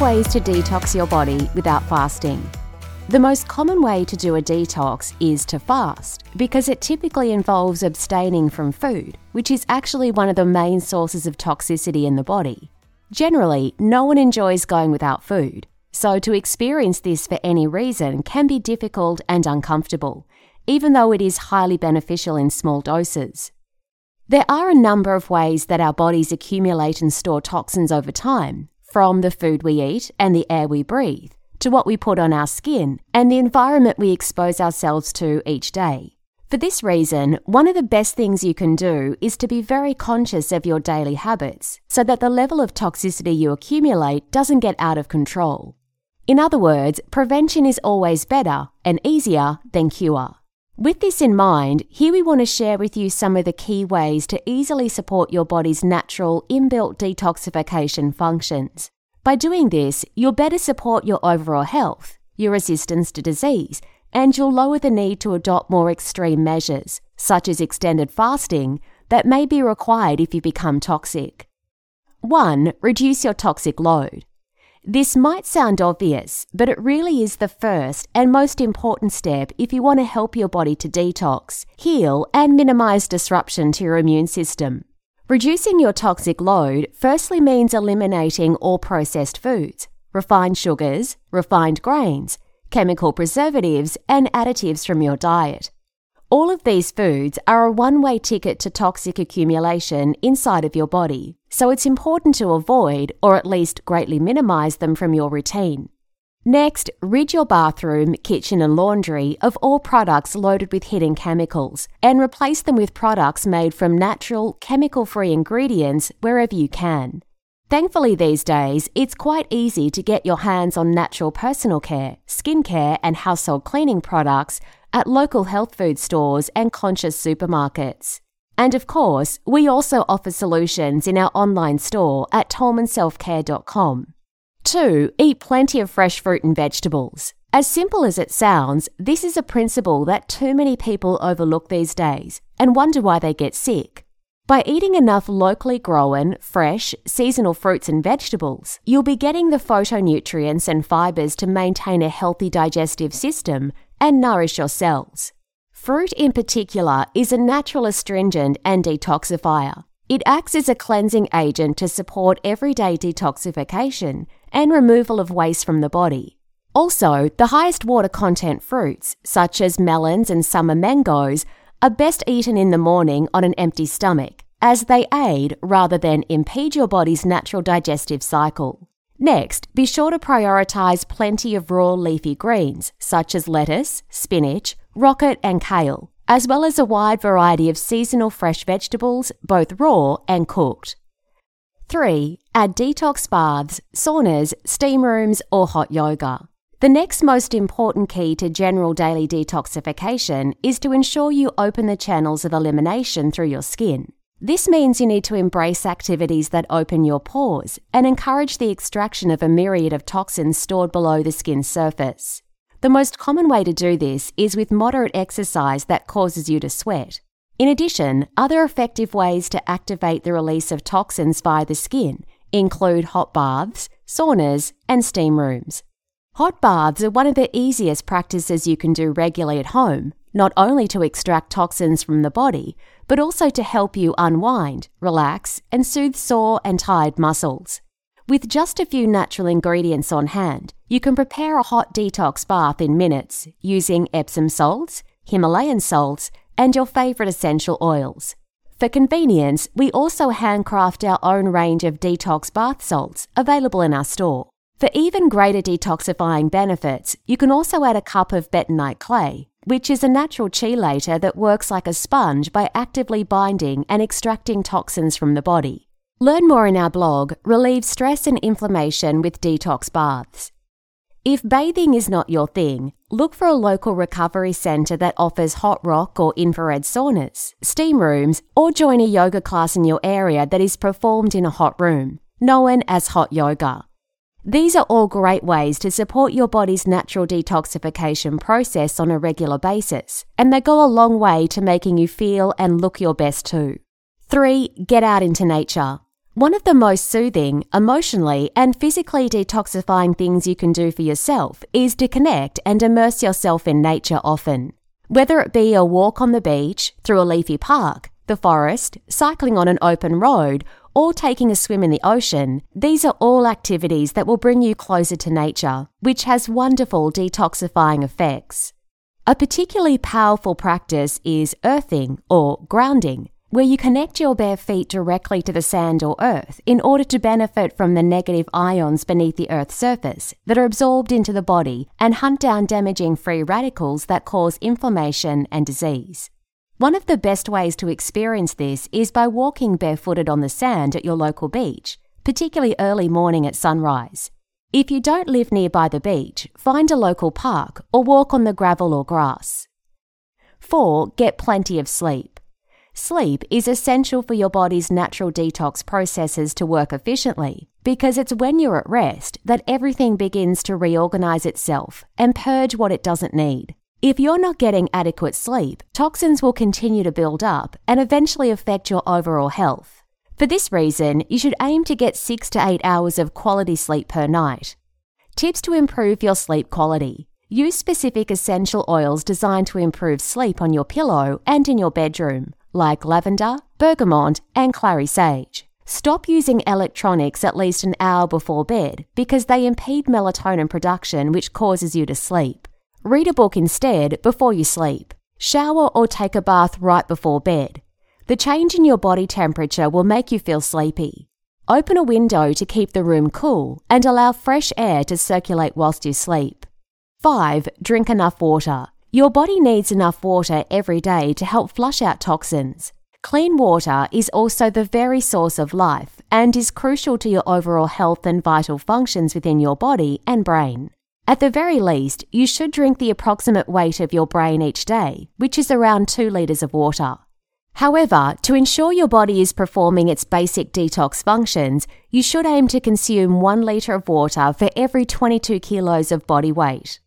Ways to detox your body without fasting. The most common way to do a detox is to fast because it typically involves abstaining from food, which is actually one of the main sources of toxicity in the body. Generally, no one enjoys going without food, so to experience this for any reason can be difficult and uncomfortable, even though it is highly beneficial in small doses. There are a number of ways that our bodies accumulate and store toxins over time, from the food we eat and the air we breathe, to what we put on our skin and the environment we expose ourselves to each day. For this reason, one of the best things you can do is to be very conscious of your daily habits so that the level of toxicity you accumulate doesn't get out of control. In other words, prevention is always better and easier than cure. With this in mind, here we want to share with you some of the key ways to easily support your body's natural inbuilt detoxification functions. By doing this, you'll better support your overall health, your resistance to disease, and you'll lower the need to adopt more extreme measures, such as extended fasting, that may be required if you become toxic. 1. Reduce your toxic load. This might sound obvious, but it really is the first and most important step if you want to help your body to detox, heal, and minimize disruption to your immune system. Reducing your toxic load firstly means eliminating all processed foods, refined sugars, refined grains, chemical preservatives, and additives from your diet. All of these foods are a one way ticket to toxic accumulation inside of your body, so it's important to avoid or at least greatly minimize them from your routine. Next, rid your bathroom, kitchen, and laundry of all products loaded with hidden chemicals and replace them with products made from natural, chemical free ingredients wherever you can. Thankfully, these days, it's quite easy to get your hands on natural personal care, skincare, and household cleaning products at local health food stores and conscious supermarkets. And of course, we also offer solutions in our online store at tolmanselfcare.com. 2. Eat plenty of fresh fruit and vegetables. As simple as it sounds, this is a principle that too many people overlook these days and wonder why they get sick. By eating enough locally grown, fresh, seasonal fruits and vegetables, you'll be getting the phytonutrients and fibres to maintain a healthy digestive system and nourish your cells. Fruit, in particular, is a natural astringent and detoxifier. It acts as a cleansing agent to support everyday detoxification and removal of waste from the body. Also, the highest water content fruits, such as melons and summer mangoes, are best eaten in the morning on an empty stomach, as they aid rather than impede your body's natural digestive cycle. Next, be sure to prioritize plenty of raw leafy greens, such as lettuce, spinach, rocket, and kale, as well as a wide variety of seasonal fresh vegetables, both raw and cooked. 3. Add detox baths, saunas, steam rooms, or hot yoga. The next most important key to general daily detoxification is to ensure you open the channels of elimination through your skin. This means you need to embrace activities that open your pores and encourage the extraction of a myriad of toxins stored below the skin's surface. The most common way to do this is with moderate exercise that causes you to sweat. In addition, other effective ways to activate the release of toxins via the skin include hot baths, saunas, and steam rooms. Hot baths are one of the easiest practices you can do regularly at home, not only to extract toxins from the body, but also to help you unwind, relax, and soothe sore and tired muscles. With just a few natural ingredients on hand, you can prepare a hot detox bath in minutes using Epsom salts, Himalayan salts, and your favourite essential oils. For convenience, we also handcraft our own range of detox bath salts available in our store. For even greater detoxifying benefits, you can also add a cup of bentonite clay, which is a natural chelator that works like a sponge by actively binding and extracting toxins from the body. Learn more in our blog, Relieve Stress and Inflammation with Detox Baths. If bathing is not your thing, look for a local recovery centre that offers hot rock or infrared saunas, steam rooms, or join a yoga class in your area that is performed in a hot room, known as hot yoga. These are all great ways to support your body's natural detoxification process on a regular basis, and they go a long way to making you feel and look your best too. 3. Get out into nature. One of the most soothing, emotionally, and physically detoxifying things you can do for yourself is to connect and immerse yourself in nature often. Whether it be a walk on the beach, through a leafy park, the forest, cycling on an open road, or taking a swim in the ocean, these are all activities that will bring you closer to nature, which has wonderful detoxifying effects. A particularly powerful practice is earthing or grounding, where you connect your bare feet directly to the sand or earth in order to benefit from the negative ions beneath the earth's surface that are absorbed into the body and hunt down damaging free radicals that cause inflammation and disease. One of the best ways to experience this is by walking barefooted on the sand at your local beach, particularly early morning at sunrise. If you don't live nearby the beach, find a local park or walk on the gravel or grass. 4. Get plenty of sleep. Sleep is essential for your body's natural detox processes to work efficiently because it's when you're at rest that everything begins to reorganize itself and purge what it doesn't need. If you're not getting adequate sleep, toxins will continue to build up and eventually affect your overall health. For this reason, you should aim to get 6 to 8 hours of quality sleep per night. Tips to improve your sleep quality. Use specific essential oils designed to improve sleep on your pillow and in your bedroom, like lavender, bergamot, and clary sage. Stop using electronics at least an hour before bed because they impede melatonin production, which causes you to sleep. Read a book instead before you sleep. Shower or take a bath right before bed. The change in your body temperature will make you feel sleepy. Open a window to keep the room cool and allow fresh air to circulate whilst you sleep. 5. Drink enough water. Your body needs enough water every day to help flush out toxins. Clean water is also the very source of life and is crucial to your overall health and vital functions within your body and brain. At the very least, you should drink the approximate weight of your brain each day, which is around 2 litres of water. However, to ensure your body is performing its basic detox functions, you should aim to consume 1 litre of water for every 22 kilos of body weight.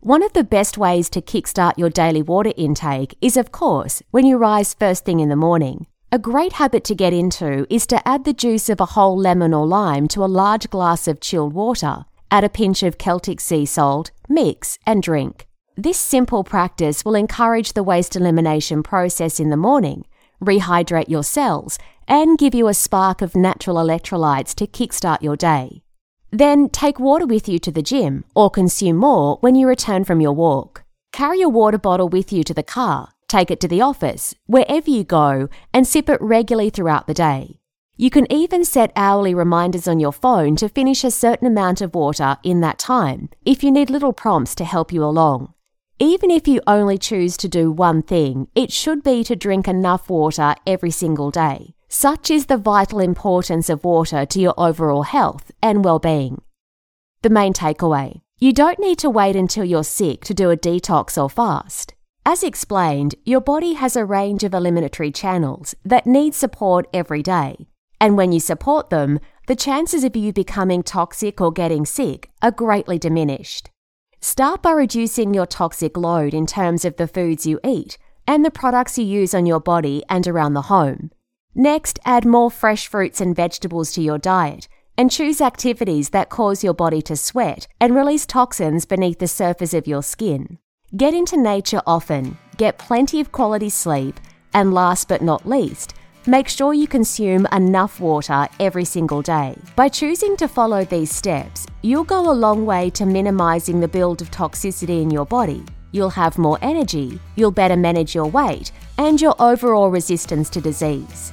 One of the best ways to kickstart your daily water intake is, of course, when you rise first thing in the morning. A great habit to get into is to add the juice of a whole lemon or lime to a large glass of chilled water Add a pinch of Celtic sea salt, mix, and drink. This simple practice will encourage the waste elimination process in the morning, rehydrate your cells, and give you a spark of natural electrolytes to kickstart your day. Then take water with you to the gym or consume more when you return from your walk. Carry a water bottle with you to the car, take it to the office, wherever you go, and sip it regularly throughout the day. You can even set hourly reminders on your phone to finish a certain amount of water in that time if you need little prompts to help you along. Even if you only choose to do one thing, it should be to drink enough water every single day. Such is the vital importance of water to your overall health and well-being. The main takeaway. You don't need to wait until you're sick to do a detox or fast. As explained, your body has a range of eliminatory channels that need support every day. And when you support them, the chances of you becoming toxic or getting sick are greatly diminished. Start by reducing your toxic load in terms of the foods you eat and the products you use on your body and around the home. Next, add more fresh fruits and vegetables to your diet and choose activities that cause your body to sweat and release toxins beneath the surface of your skin. Get into nature often, get plenty of quality sleep, and last but not least, Make sure you consume enough water every single day. By choosing to follow these steps, you'll go a long way to minimizing the build of toxicity in your body. You'll have more energy, you'll better manage your weight, and your overall resistance to disease.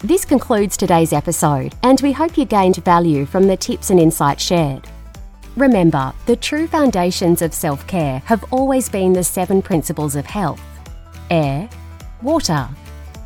This concludes today's episode, and we hope you gained value from the tips and insights shared. Remember, the true foundations of self care have always been the seven principles of health air, water,